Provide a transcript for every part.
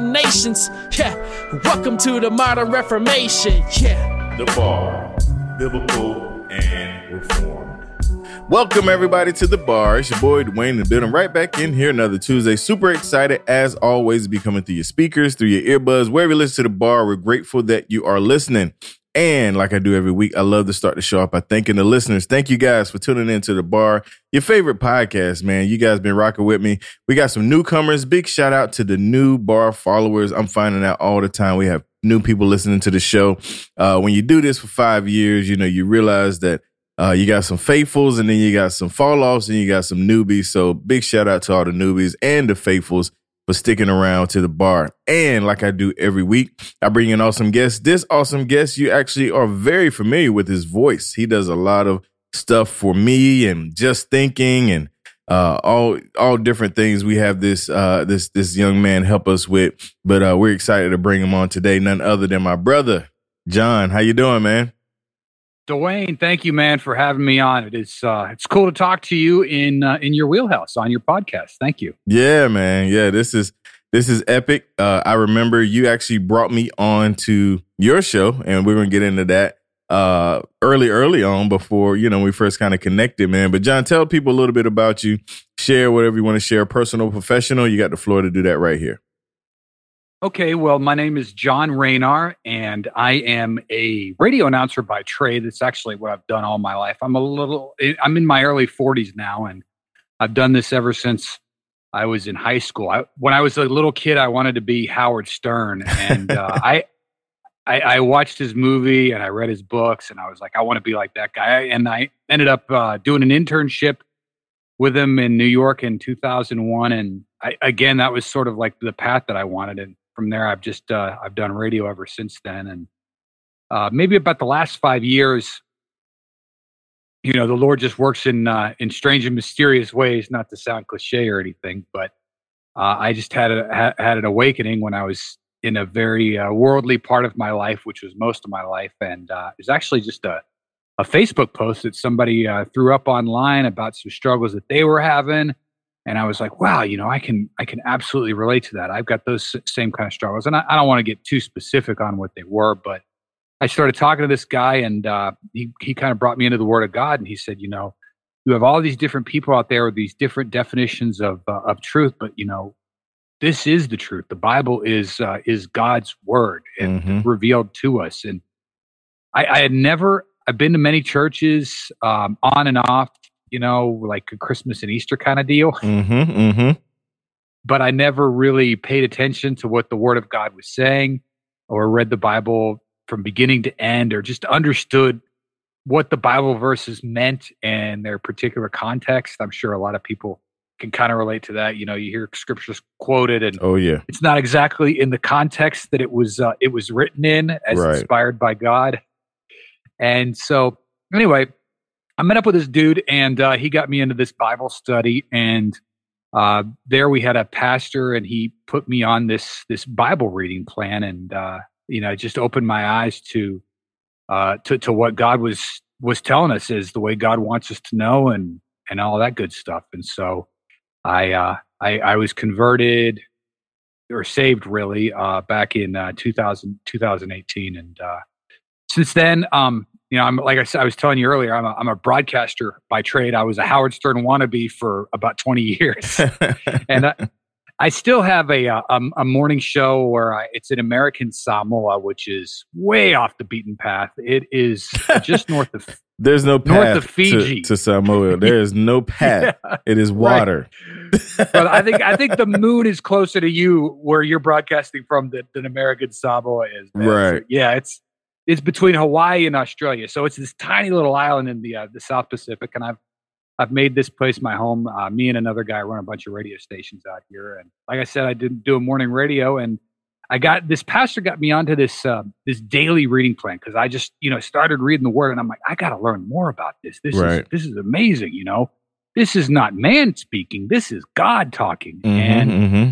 nations. Yeah, welcome to the modern reformation. Yeah. The bar, biblical and reformed. Welcome everybody to the bar. It's your boy Dwayne the building right back in here another Tuesday. Super excited as always to be coming through your speakers, through your earbuds, wherever you listen to the bar. We're grateful that you are listening. And like I do every week, I love to start the show off by thanking the listeners. Thank you guys for tuning into the bar, your favorite podcast, man. You guys been rocking with me. We got some newcomers. Big shout out to the new bar followers. I'm finding out all the time. We have new people listening to the show. Uh, when you do this for five years, you know, you realize that uh, you got some faithfuls and then you got some fall offs and you got some newbies. So big shout out to all the newbies and the faithfuls for sticking around to the bar. And like I do every week, I bring in awesome guests. This awesome guest, you actually are very familiar with his voice. He does a lot of stuff for me and just thinking and uh, all all different things. We have this uh, this this young man help us with, but uh, we're excited to bring him on today. None other than my brother John. How you doing, man? Dwayne, thank you, man, for having me on. It is uh, it's cool to talk to you in uh, in your wheelhouse on your podcast. Thank you. Yeah, man. Yeah, this is this is epic. Uh, I remember you actually brought me on to your show, and we're gonna get into that uh, early, early on before you know we first kind of connected, man. But John, tell people a little bit about you. Share whatever you want to share, personal, professional. You got the floor to do that right here. Okay, well, my name is John Raynar, and I am a radio announcer by trade. That's actually what I've done all my life. I'm a little, I'm in my early 40s now, and I've done this ever since I was in high school. I, when I was a little kid, I wanted to be Howard Stern, and uh, I, I, I, watched his movie and I read his books, and I was like, I want to be like that guy. And I ended up uh, doing an internship with him in New York in 2001, and I, again, that was sort of like the path that I wanted. And from there, I've just uh, I've done radio ever since then, and uh, maybe about the last five years, you know, the Lord just works in uh, in strange and mysterious ways. Not to sound cliche or anything, but uh, I just had a ha- had an awakening when I was in a very uh, worldly part of my life, which was most of my life, and uh, it was actually just a a Facebook post that somebody threw up online about some struggles that they were having and I was like, wow, you know, I can I can absolutely relate to that. I've got those same kind of struggles, and I, I don't want to get too specific on what they were, but I started talking to this guy, and uh, he he kind of brought me into the Word of God, and he said, you know, you have all these different people out there with these different definitions of uh, of truth, but you know, this is the truth. The Bible is uh, is God's word and mm-hmm. revealed to us, and I, I had never. I've been to many churches um, on and off you know, like a Christmas and Easter kind of deal. Mm-hmm, mm-hmm. But I never really paid attention to what the Word of God was saying or read the Bible from beginning to end or just understood what the Bible verses meant and their particular context. I'm sure a lot of people can kind of relate to that. You know, you hear scriptures quoted, and oh yeah, it's not exactly in the context that it was uh, it was written in as right. inspired by God. And so, anyway, I met up with this dude, and uh, he got me into this Bible study. And uh, there we had a pastor, and he put me on this this Bible reading plan, and uh, you know, just opened my eyes to uh, to to what God was was telling us is the way God wants us to know, and and all that good stuff. And so I uh, I, I was converted or saved really uh, back in uh, 2000, 2018. and uh, since then, um, you know, I'm like I said, I was telling you earlier, I'm a, I'm a broadcaster by trade. I was a Howard Stern wannabe for about 20 years, and I, I still have a, uh, a, a morning show where I, it's in American Samoa, which is way off the beaten path. It is just north of there's no path north of Fiji to, to Samoa. There is no path. yeah, it is water. Right. but I think I think the moon is closer to you where you're broadcasting from than, than American Samoa is. Man. Right. So, yeah, it's it's between Hawaii and Australia. So it's this tiny little island in the uh, the South Pacific, and I've I've made this place my home. Uh, me and another guy run a bunch of radio stations out here, and like I said, I did do a morning radio, and I got this pastor got me onto this uh, this daily reading plan because I just you know started reading the word and I'm like I got to learn more about this. This right. is this is amazing. You know, this is not man speaking. This is God talking. Mm-hmm, and mm-hmm.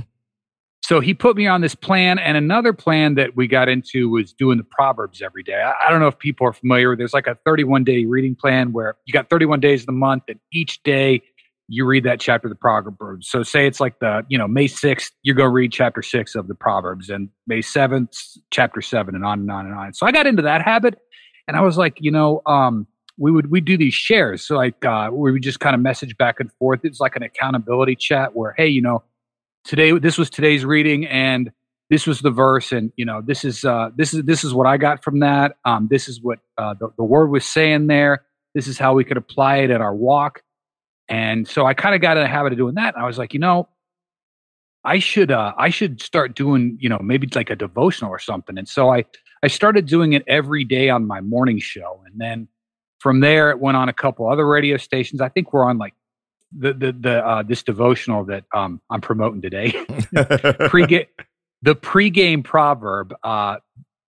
So he put me on this plan. And another plan that we got into was doing the proverbs every day. I, I don't know if people are familiar. There's like a 31 day reading plan where you got 31 days of the month, and each day you read that chapter of the Proverbs. So say it's like the, you know, May 6th, you're going to read chapter 6 of the Proverbs and May 7th, chapter 7 and on and on and on. So I got into that habit and I was like, you know, um, we would we do these shares so like uh, we would just kind of message back and forth it's like an accountability chat where hey you know today this was today's reading and this was the verse and you know this is uh, this is this is what i got from that um, this is what uh, the, the word was saying there this is how we could apply it in our walk and so I kind of got in the habit of doing that. And I was like, you know, I should uh, I should start doing, you know, maybe like a devotional or something. And so I I started doing it every day on my morning show. And then from there it went on a couple other radio stations. I think we're on like the the the uh, this devotional that um, I'm promoting today. pre the pregame proverb uh,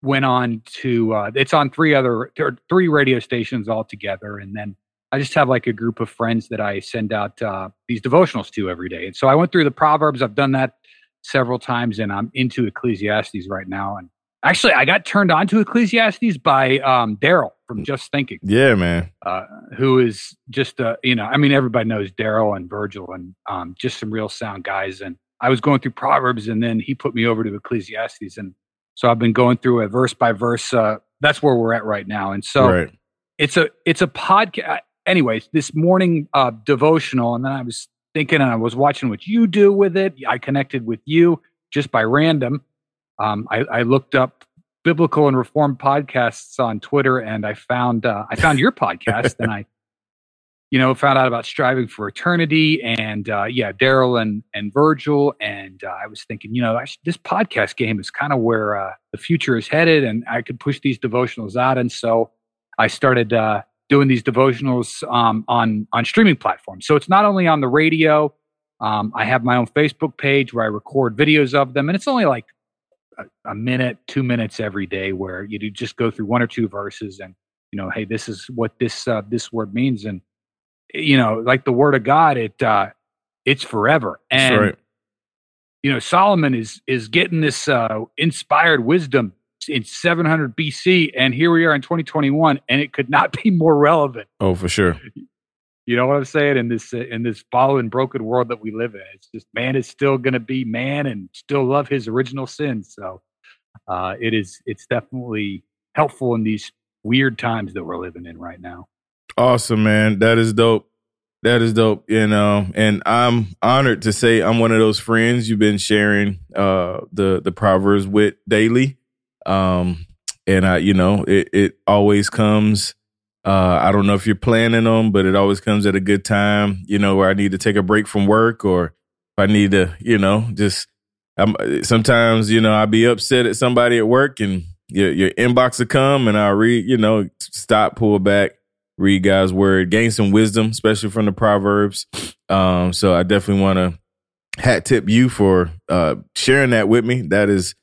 went on to uh, it's on three other three radio stations altogether, and then I just have like a group of friends that I send out uh, these devotionals to every day. And so I went through the Proverbs. I've done that several times, and I'm into Ecclesiastes right now. And actually, I got turned on to Ecclesiastes by um, Darrell from Just Thinking. Yeah, man. Uh, who is just, uh, you know, I mean, everybody knows Darrell and Virgil and um, just some real sound guys. And I was going through Proverbs, and then he put me over to Ecclesiastes. And so I've been going through it verse by verse. Uh, that's where we're at right now. And so right. it's a it's a podcast anyways, this morning uh, devotional, and then I was thinking, and I was watching what you do with it. I connected with you just by random. Um, I, I, looked up biblical and reformed podcasts on Twitter, and I found uh, I found your podcast, and I, you know, found out about striving for eternity, and uh, yeah, Darrell and and Virgil, and uh, I was thinking, you know, this podcast game is kind of where uh, the future is headed, and I could push these devotionals out, and so I started uh, doing these devotionals um, on on streaming platforms. So it's not only on the radio. Um, I have my own Facebook page where I record videos of them, and it's only like a, minute, two minutes every day, where you just go through one or two verses, and you know, hey, this is what this uh, this word means, and you know, like the word of God, it uh, it's forever, and right. you know, Solomon is is getting this uh, inspired wisdom in 700 BC, and here we are in 2021, and it could not be more relevant. Oh, for sure. You know what I'm saying? In this in this fallen, broken world that we live in, it's just man is still going to be man and still love his original sin. So uh, it is it's definitely helpful in these weird times that we're living in right now. Awesome, man. That is dope. That is dope, you know, and I'm honored to say I'm one of those friends you've been sharing uh, the the proverbs with daily. Um, and I, you know, it, it always comes. Uh, I don't know if you're planning them, but it always comes at a good time. You know, where I need to take a break from work, or if I need to, you know, just. I'm, sometimes, you know, I'll be upset at somebody at work, and your your inbox will come, and I'll read, you know, stop, pull back, read God's word, gain some wisdom, especially from the Proverbs. Um, so I definitely want to hat tip you for uh, sharing that with me. That is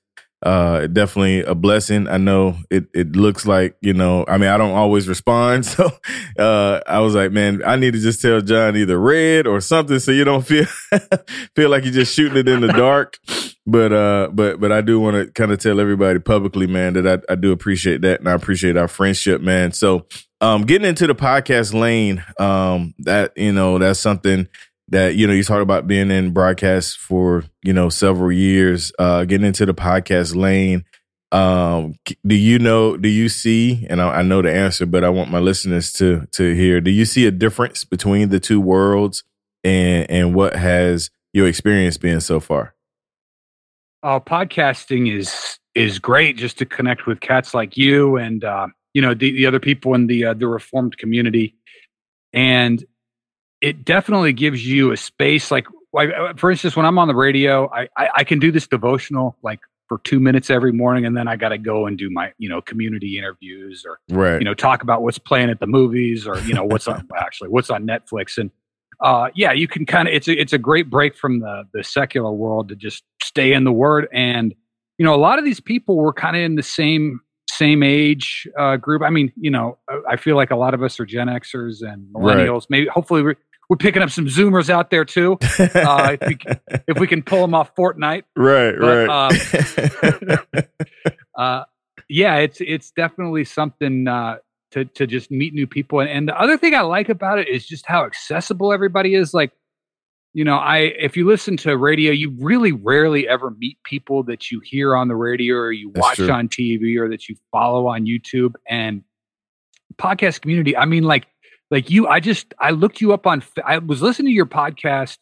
uh definitely a blessing. I know it it looks like you know i mean i don't always respond. So uh i was like man i need to just tell john either red or something so you don't feel feel like you're just shooting it in the dark. But uh but but i do want to kind of tell everybody publicly man that I, I do appreciate that and i appreciate our friendship man. So um getting into the podcast lane um that you know that's something that you know you talk about being in broadcast for you know several years uh getting into the podcast lane. Um do you know do you see and I, I, know the answer but i want my listeners to to hear do you see a difference between the two worlds and and what has your experience been so far? Uh podcasting is is great just to connect with cats like you and uh you know the, the other people in the uh, the reformed community. And it definitely gives you a space like uh, for instance when i'm on the radio I, I i, can do this devotional like for two minutes every morning and then i got to go and do my you know community interviews or right. you know talk about what's playing at the movies or you know what's on actually what's on netflix and uh yeah you can kind of it's a, it's a great break from the the secular world to just stay in the word and you know a lot of these people were kind of in the same same age uh, group. I mean, you know, I feel like a lot of us are Gen Xers and millennials. Right. Maybe, hopefully, we're, we're picking up some Zoomers out there too. Uh, if, we, if, we, can pull them off Fortnite, right, but, right. Um, uh, yeah, it's it's definitely something uh, to to just meet new people. And, and the other thing I like about it is just how accessible everybody is. Like, you know, I if you listen to radio, you really rarely ever meet people that you hear on the radio or you That's watch true. on TV or that you follow on YouTube. And podcast community, I mean, like like you i just i looked you up on i was listening to your podcast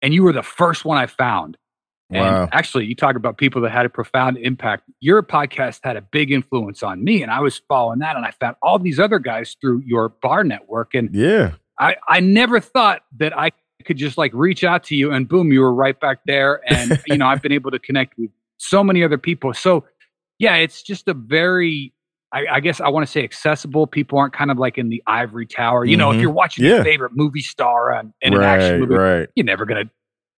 and you were the first one i found. And wow. actually you talk about people that had a profound impact. Your podcast had a big influence on me and i was following that and i found all these other guys through your bar network. And yeah. I i never thought that i could just like reach out to you and boom you were right back there. And you know i've been able to connect with so many other people. So yeah it's just a very I, I, guess I want to say accessible. People aren't kind of like in the ivory tower. You mm-hmm. know, if mm-hmm. you're watching yeah. your favorite movie star on, in right, an action movie, right. you're never gonna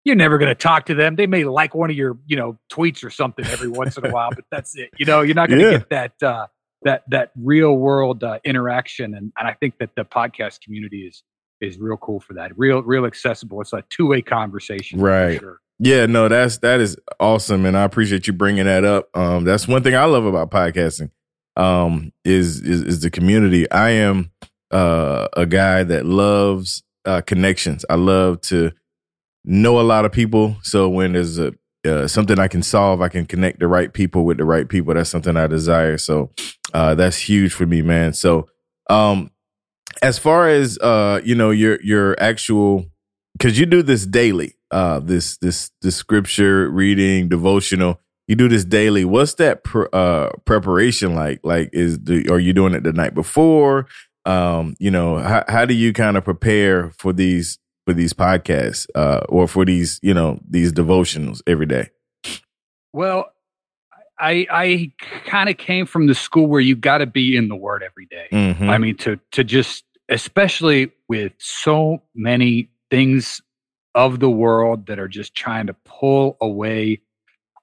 you're never gonna talk to them. They may like one of your you know tweets or something every once in a while, but that's it. You know, you're not gonna yeah. get that uh, that that real world uh, interaction, and, and I think that the podcast community is is real cool for that. Real real accessible. It's a two way conversation, right? Sure. Yeah, no, that's that is awesome, and I appreciate you bringing that up. Um, that's one thing I love about podcasting um, is, is is the community. I am uh, a guy that loves uh, connections. I love to know a lot of people. So when there's a uh, something I can solve, I can connect the right people with the right people. That's something I desire. So uh, that's huge for me, man. So um, as far as uh, you know, your your actual because you do this daily, uh, this this this scripture reading devotional you do this daily. What's that pr- uh, preparation like? Like, is the, are you doing it the night before? Um, you know, how, how do you kind of prepare for these for these podcasts uh, or for these you know these devotionals every day? Well, I I kind of came from the school where you got to be in the Word every day. Mm-hmm. I mean, to to just especially with so many things of the world that are just trying to pull away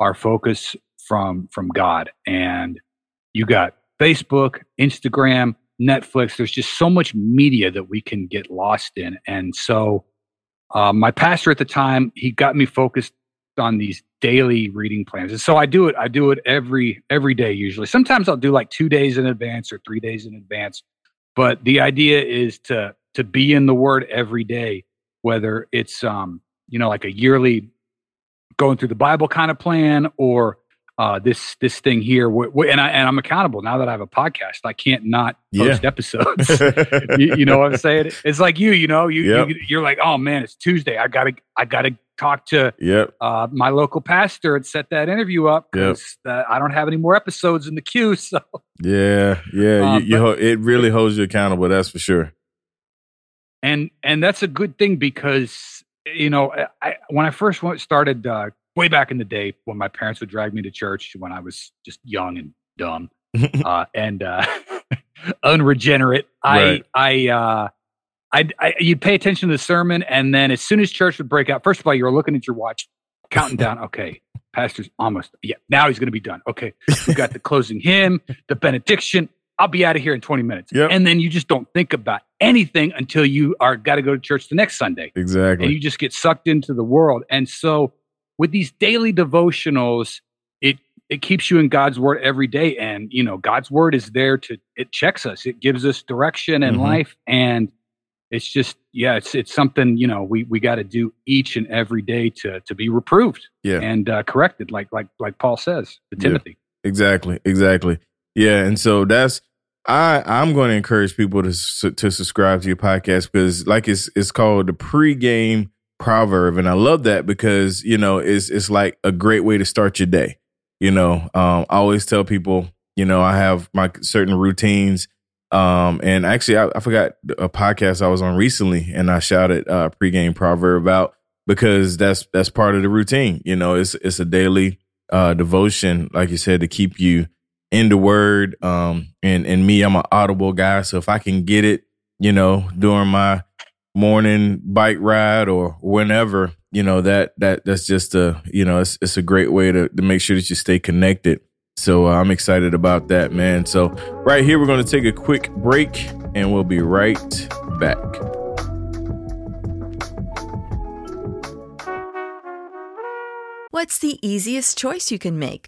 our focus from from God. And you got Facebook, Instagram, Netflix. There's just so much media that we can get lost in. And so, uh, my pastor at the time, he got me focused on these daily reading plans. And so I do it. I do it every every day usually. Sometimes I'll do like two days in advance or three days in advance. But the idea is to to be in the Word every day, whether it's um you know like a yearly going through the Bible kind of plan or uh, this this thing here. and I and I'm accountable now that I have a podcast. I can't not post yeah. episodes. you, you, know what I'm saying? It's like you, you know, you, yep. you are like, oh man, it's Tuesday. I gotta I gotta talk to yep. uh, my local pastor and set that interview up because yep. uh, I don't have any more episodes in the queue. So yeah, yeah, you, you, it really holds you accountable. That's for sure. And and that's a good thing because you know, I, when I first started uh, way back in the day when my parents would drag me to church when I was just young and dumb uh, and uh, unregenerate, right. I, I, uh, I, I, you'd pay attention to the sermon, and then as soon as church would break out, first of all, you were looking at your watch, counting down. Okay, pastor's almost yeah now he's going to be done okay we got the closing hymn the benediction i'll be out of here in 20 minutes Yep. and then you just don't think about anything until you are got to go to church the next sunday exactly. and you just get sucked into the world and so with these daily devotionals it it keeps you in god's word every day and you know god's word is there to it checks us it gives us direction in Mhm. life and it's just yeah it's it's something you know we we got to do each and every day to to be reproved yeah. and uh, corrected like like like paul says to Yeah. timothy Exactly, exactly. Yeah, and so that's I I'm going to encourage people to to subscribe to your podcast because like it's it's called the pregame proverb, and I love that because you know it's it's like a great way to start your day. You know, um, I always tell people, you know, I have my certain routines. Um, and actually, I, I forgot a podcast I was on recently, and I shouted uh, pregame proverb out because that's that's part of the routine. You know, it's it's a daily uh devotion like you said to keep you in the word um and and me i'm an audible guy so if i can get it you know during my morning bike ride or whenever you know that that that's just a you know it's, it's a great way to, to make sure that you stay connected. So uh, i'm excited about that man. So right here we're going to take a quick break and we'll be right back. What's the easiest choice you can make?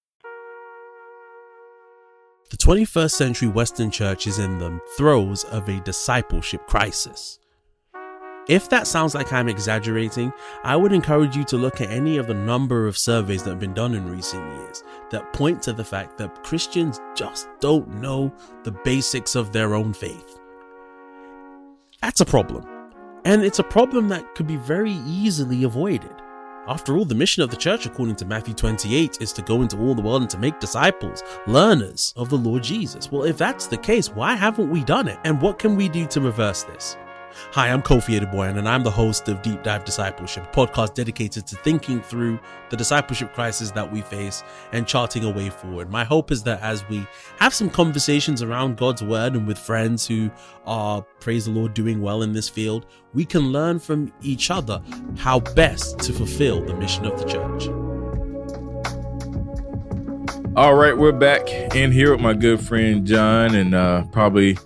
The 21st century Western Church is in the throes of a discipleship crisis. If that sounds like I'm exaggerating, I would encourage you to look at any of the number of surveys that have been done in recent years that point to the fact that Christians just don't know the basics of their own faith. That's a problem. And it's a problem that could be very easily avoided. After all, the mission of the church, according to Matthew 28, is to go into all the world and to make disciples, learners of the Lord Jesus. Well, if that's the case, why haven't we done it? And what can we do to reverse this? Hi, I'm Kofi Adu-Boahen, and I'm the host of Deep Dive Discipleship, a podcast dedicated to thinking through the discipleship crisis that we face and charting a way forward. My hope is that as we have some conversations around God's word and with friends who are, praise the Lord, doing well in this field, we can learn from each other how best to fulfill the mission of the church. All right, we're back in here with my good friend John, and uh, probably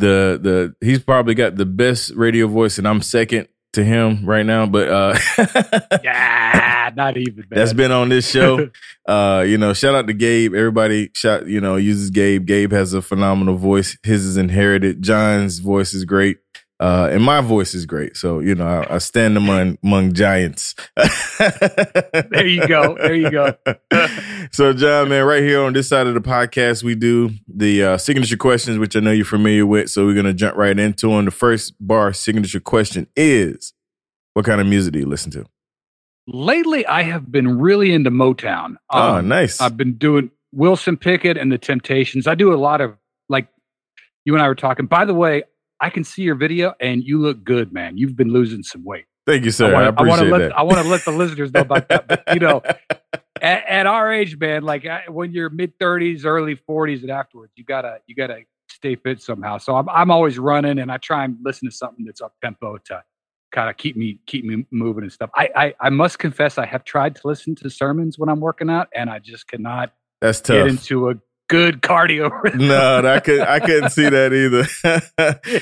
the the he's probably got the best radio voice, and I'm second to him right now. But uh, yeah not even man. that's been on this show. uh, you know, shout out to Gabe. Everybody, shout you know uses Gabe. Gabe has a phenomenal voice. His is inherited. John's voice is great. Uh, and my voice is great. So, you know, I, I stand among, among giants. there you go. There you go. so, John, man, right here on this side of the podcast, we do the uh, signature questions, which I know you're familiar with. So, we're going to jump right into them. The first bar signature question is What kind of music do you listen to? Lately, I have been really into Motown. oh, Um, nice. I've been doing Wilson Pickett and the Temptations. I do a lot of like you and I were talking. By the way, I can see your video and you look good, man. You've been losing some weight. Thank you, sir. I, wanna, I appreciate wanna let, that. I want to let the listeners know about that. But, you know, at, at our age, man, like when you're mid 30s, early 40s, and afterwards, you gotta you gotta stay fit somehow. So I'm I'm always running, and I try and listen to something that's up tempo to kind of keep me keep me moving and stuff. I, I I must confess, I have tried to listen to sermons when I'm working out, and I just cannot That's tough. get into a good cardio. rhythm. no, I could I couldn't see that either.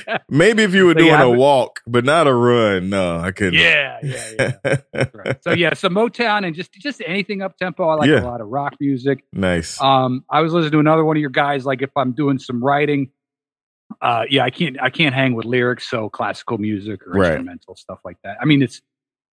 yeah, Maybe if you were yeah, doing a I've- walk, but not a run. No, I couldn't. yeah, yeah, yeah. Right. So yeah, so Motown and just just anything up tempo. I like Yeah. a lot of rock music. nice. Um, I was listening to another one of your guys. Like if I'm doing some writing, uh, yeah, I can't I can't hang with lyrics. So classical music or Right. instrumental stuff like that. I mean, it's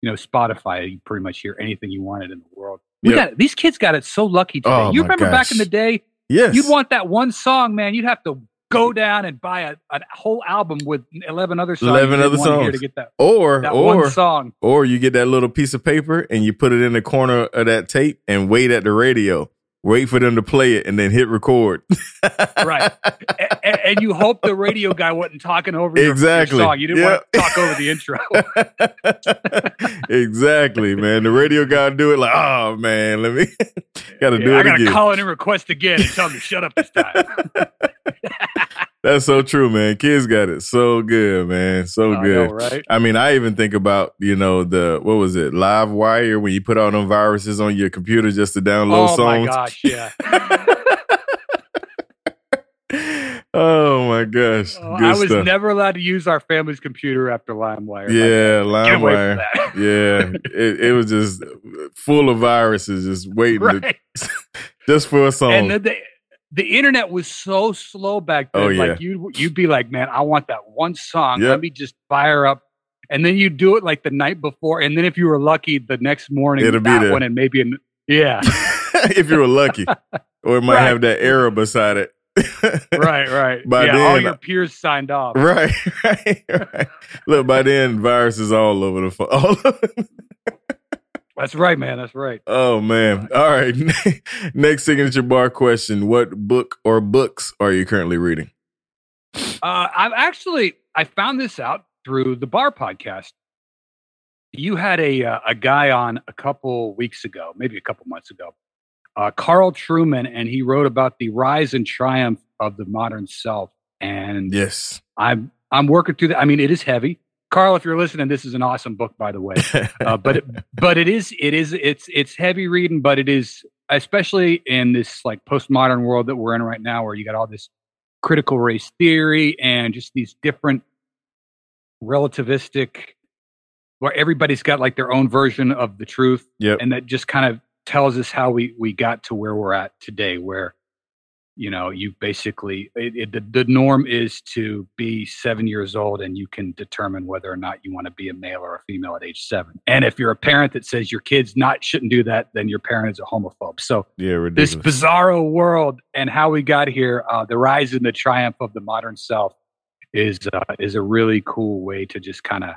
you know Spotify. You pretty much hear anything you wanted in the world. We Yep. got these kids got it so lucky today. Oh, you remember back in the day, yes. you'd want that one song, man. You'd have to go down and buy a, a whole album with eleven other songs. 11 other songs. to get that or that or one song. or you get that little piece of paper and you put it in the corner of that tape and wait at the radio. Wait for them to play it and then hit record. Right. A- a- and you hope the radio guy wasn't talking over your, your Exactly. song. You didn't want to talk over the intro. exactly, man. The radio guy do it like, oh man, let me gotta do Yeah, I gotta again. call in and request again and tell them to shut up this time. That's so true, man. Kids got it so good, man. So I good. know, right? I mean, I even think about, you know, the what was it, live wire when you put all them viruses on your computer just to download Oh songs. Oh my gosh, yeah. oh my gosh. Oh, I was stuff. never allowed to use our family's computer after LimeWire. yeah, LimeWire. yeah, it, it was just full of viruses, just waiting to, just for a song. The, internet was so slow back oh, then. Oh, yeah. Like you you'd be like, man, I want that one song. Yep. Let me just fire up. And then you do it like the night before, and then if you were lucky, the next morning It'll be that there. one, and maybe an yeah, if you were lucky, or it might Right. have that error beside it. right, right. By yeah, all your uh, peers signed off. Right, right, right. Look, by then, viruses all over the phone. That's right, man. That's right. Oh man! All right. Next signature bar question: What book or books are you currently reading? Uh, I've actually I found this out through the Bar podcast. You had a uh, a guy on a couple weeks ago, maybe a couple months ago, uh, Carl Trueman, and he wrote about the rise and triumph of the modern self. And Yes. I'm I'm working through that. I mean, it is heavy. Carl, if you're listening, this is an awesome book, by the way. Uh, but it, but it is it is it's it's heavy reading, but it is especially in this like postmodern world that we're in right now, where you got all this critical race theory and just these different relativistic, where everybody's got like their own version of the truth, yep. and that just kind of tells us how we we got to where we're at today, where you know you basically it, it, the, the norm is to be seven years old and you can determine whether or not you want to be a male or a female at age seven and if you're a parent that says your kids not shouldn't do that then your parent is a homophobe so yeah. this bizarro world and how we got here uh, the rise and the triumph of the modern self is uh, is a really cool way to just kind of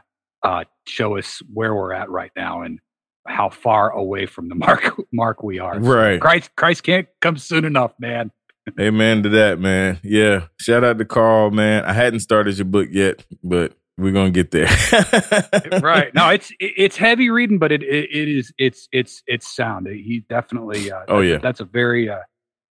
uh, show us where we're at right now and how far away from the mark mark we are So Right. christ christ can't come soon enough man Amen to that, man. Yeah. Shout out to Carl, man. I hadn't started your book yet, but we're gonna get there. right no it's it's heavy reading but it it, it is it's it's it's sound he definitely uh, Oh, yeah. that's a very uh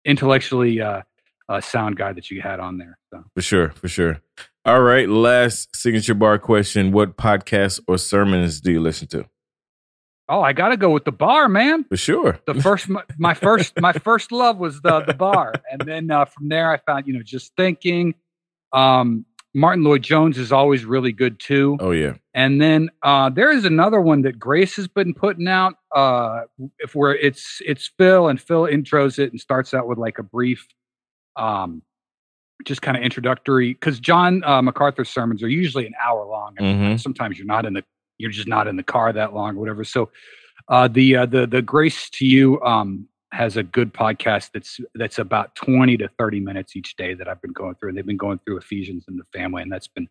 intellectually uh, uh sound guy that you had on there so For sure, for sure. All right, last signature bar question. What podcasts or sermons do you listen to? Oh i gotta go with the bar man For sure. the first my, my first my first love was the the bar and then uh, from there i found you know just thinking um Martyn Lloyd-Jones is always really good too Oh yeah. and then uh there is another one that grace has been putting out uh if where it's it's phil and phil intros it and starts out with like a brief um just kind of introductory because john uh, macarthur's sermons are usually an hour long and Mhm. sometimes you're not in the you're just not in the car that long, or whatever. So uh, the uh, the the Grace to You um, has a good podcast that's that's about twenty to thirty minutes each day that I've been going through, and they've been going through Ephesians in the family, and that's been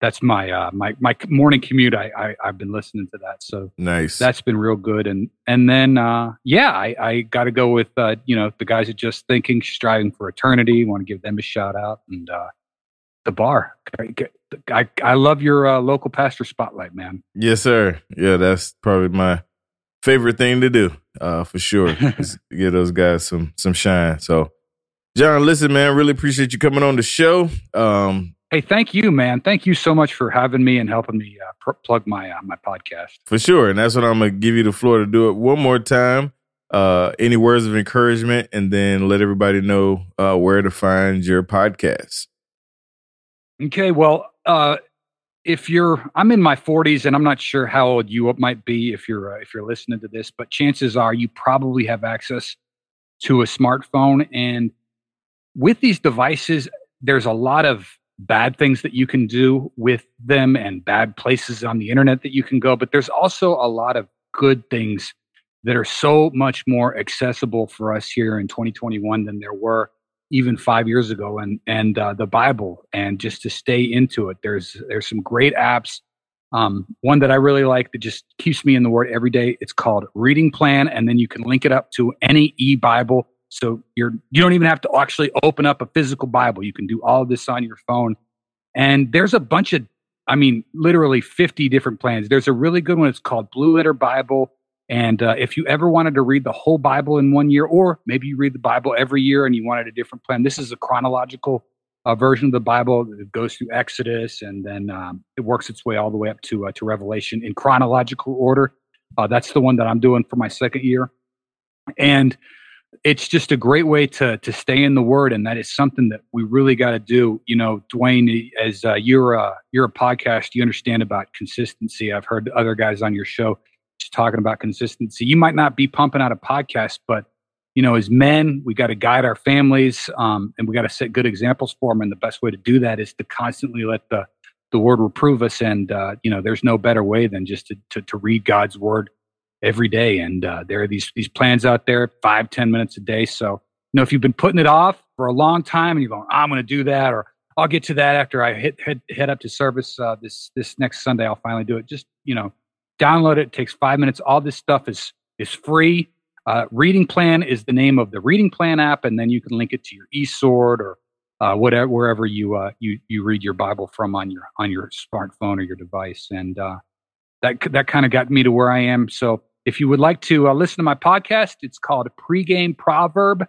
that's my uh, my my morning commute. I, I I've been listening to that, so Nice. that's been real good. And and then uh, yeah, I I got to go with uh, you know the guys that just thinking, striving for eternity. Want to give them a shout out and. Uh, the bar. I, I love your uh, local pastor spotlight, man. Yes, sir. Yeah, that's probably my favorite thing to do, uh, for sure. give those guys some some shine. So, John, listen, man, really appreciate you coming on the show. Um, hey, thank you, man. Thank you so much for having me and helping me uh, pr- plug my uh, my podcast. For sure, and that's what I'm gonna give you the floor to do it one more time. Uh, any words of encouragement, and then let everybody know uh, where to find your podcast. Okay, well, uh, if you're, I'm in my 40s, and I'm not sure how old you might be if you're uh, if you're listening to this, but chances are you probably have access to a smartphone, and with these devices, there's a lot of bad things that you can do with them and bad places on the internet that you can go, but there's also a lot of good things that are so much more accessible for us here in 2021 than there were even five years ago and and uh, the bible and just to stay into it there's there's some great apps. Um, one that i really like that just keeps me in the word every day it's called reading plan and then you can link it up to any e-bible. So you're you don't even have to actually open up a physical bible. You can do all this on your phone. And there's a bunch of i mean literally 50 different plans. There's a really good one it's called blue letter bible and uh, if you ever wanted to read the whole Bible in one year, or maybe you read the Bible every year and you wanted a different plan, this is a chronological uh, version of the Bible. It goes through Exodus and then um, it works its way all the way up to uh, to Revelation in chronological order. Uh, that's the one that I'm doing for my second year, and it's just a great way to to stay in the Word, and that is something that we really got to do. You know, Dwayne, as uh, you're a you're a podcast, you understand about consistency. I've heard other guys on your show talking about consistency. You might not be pumping out a podcast, but you know, as men, we got to guide our families, um, and we got to set good examples for them. And the best way to do that is to constantly let the the word reprove us. And uh, you know, there's no better way than just to to, to read God's word every day. And uh, there are these these plans out there, five ten minutes a day. So you know, if you've been putting it off for a long time, and you're going, I'm going to do that, or I'll get to that after I hit head, head up to service uh, this this next Sunday. I'll finally do it. Just you know, Download it. it takes five minutes. All this stuff is is free. Uh, reading Plan is the name of the Reading Plan app, and then you can link it to your eSword or uh, whatever wherever you uh, you you read your Bible from on your on your smartphone or your device. And uh, that that kind of got me to where I am. So if you would like to uh, listen to my podcast, it's called Pregame Proverb.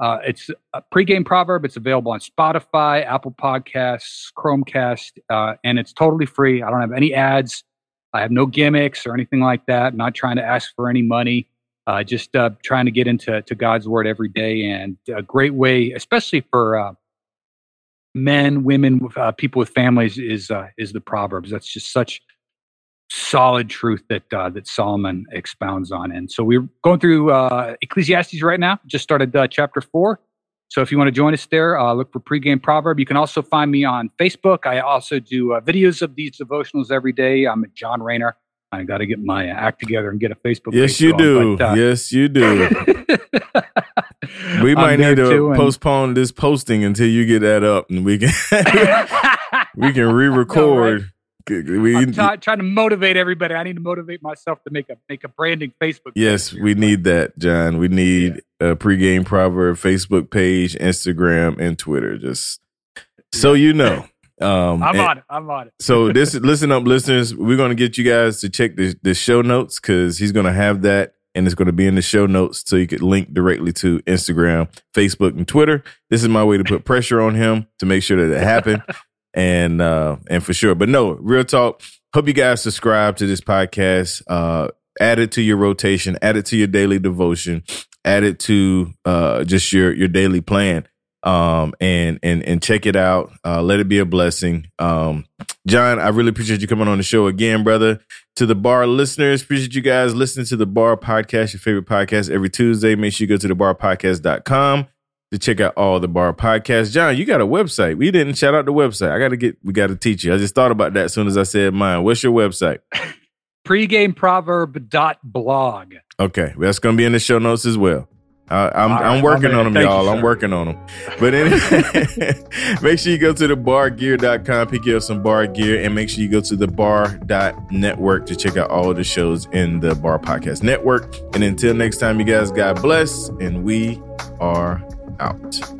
Uh, it's a pregame proverb. It's available on Spotify, Apple Podcasts, Chromecast, uh, and it's totally free. I don't have any ads. I have no gimmicks or anything like that. not trying to ask for any money. Uh, just uh, trying to get into to God's word every day, and a great way, especially for uh, men, women, uh, people with families, is uh, is the Proverbs. That's just such solid truth that uh, that Solomon expounds on. And so we're going through Ecclesiastes right now. Just started chapter four. So if you want to join us there, uh, look for pregame proverb. You can also find me on Facebook. I also do uh, videos of these devotionals every day. I'm at John Raynar. I got to get my act together and get a Facebook. Yes, you do. But, uh, yes, you do. we might need to postpone this posting until you get that up, and we can we can re-record. We, I'm t- trying to motivate everybody. I need to motivate myself to make a make a branding Facebook. Yes, we need that, John. We need yeah. a pregame proverb Facebook page, Instagram, and Twitter. Just so you know. Um, I'm on it. I'm on it. so this, listen up, listeners. We're going to get you guys to check the, the show notes because he's going to have that and it's going to be in the show notes so you could link directly to Instagram, Facebook, and Twitter. This is my way to put pressure on him to make sure that it happened. and uh and for sure. But no, real talk. Hope you guys subscribe to this podcast. Uh add it to your rotation, add it to your daily devotion, add it to uh just your your daily plan. Um and and and check it out. Uh let it be a blessing. Um John, I really appreciate you coming on the show again, brother. To the bar listeners, appreciate you guys listening to the bar podcast, your favorite podcast every Tuesday. Make sure you go to the barpodcast.com to check out all the bar podcasts. John, you got a website. We didn't shout out the website. I got to get, we got to teach you. I just thought about that as soon as I said mine. What's your website? Pregameproverb.blog. Okay. That's going to be in the show notes as well. Uh, I'm, right, I'm working on them, y'all. You, I'm working on them. But anyway, make sure you go to the bargear.com, pick you up some bar gear, and make sure you go to the bar.network to check out all the shows in the Bar Podcast Network. And until next time, you guys, God bless, and we are out.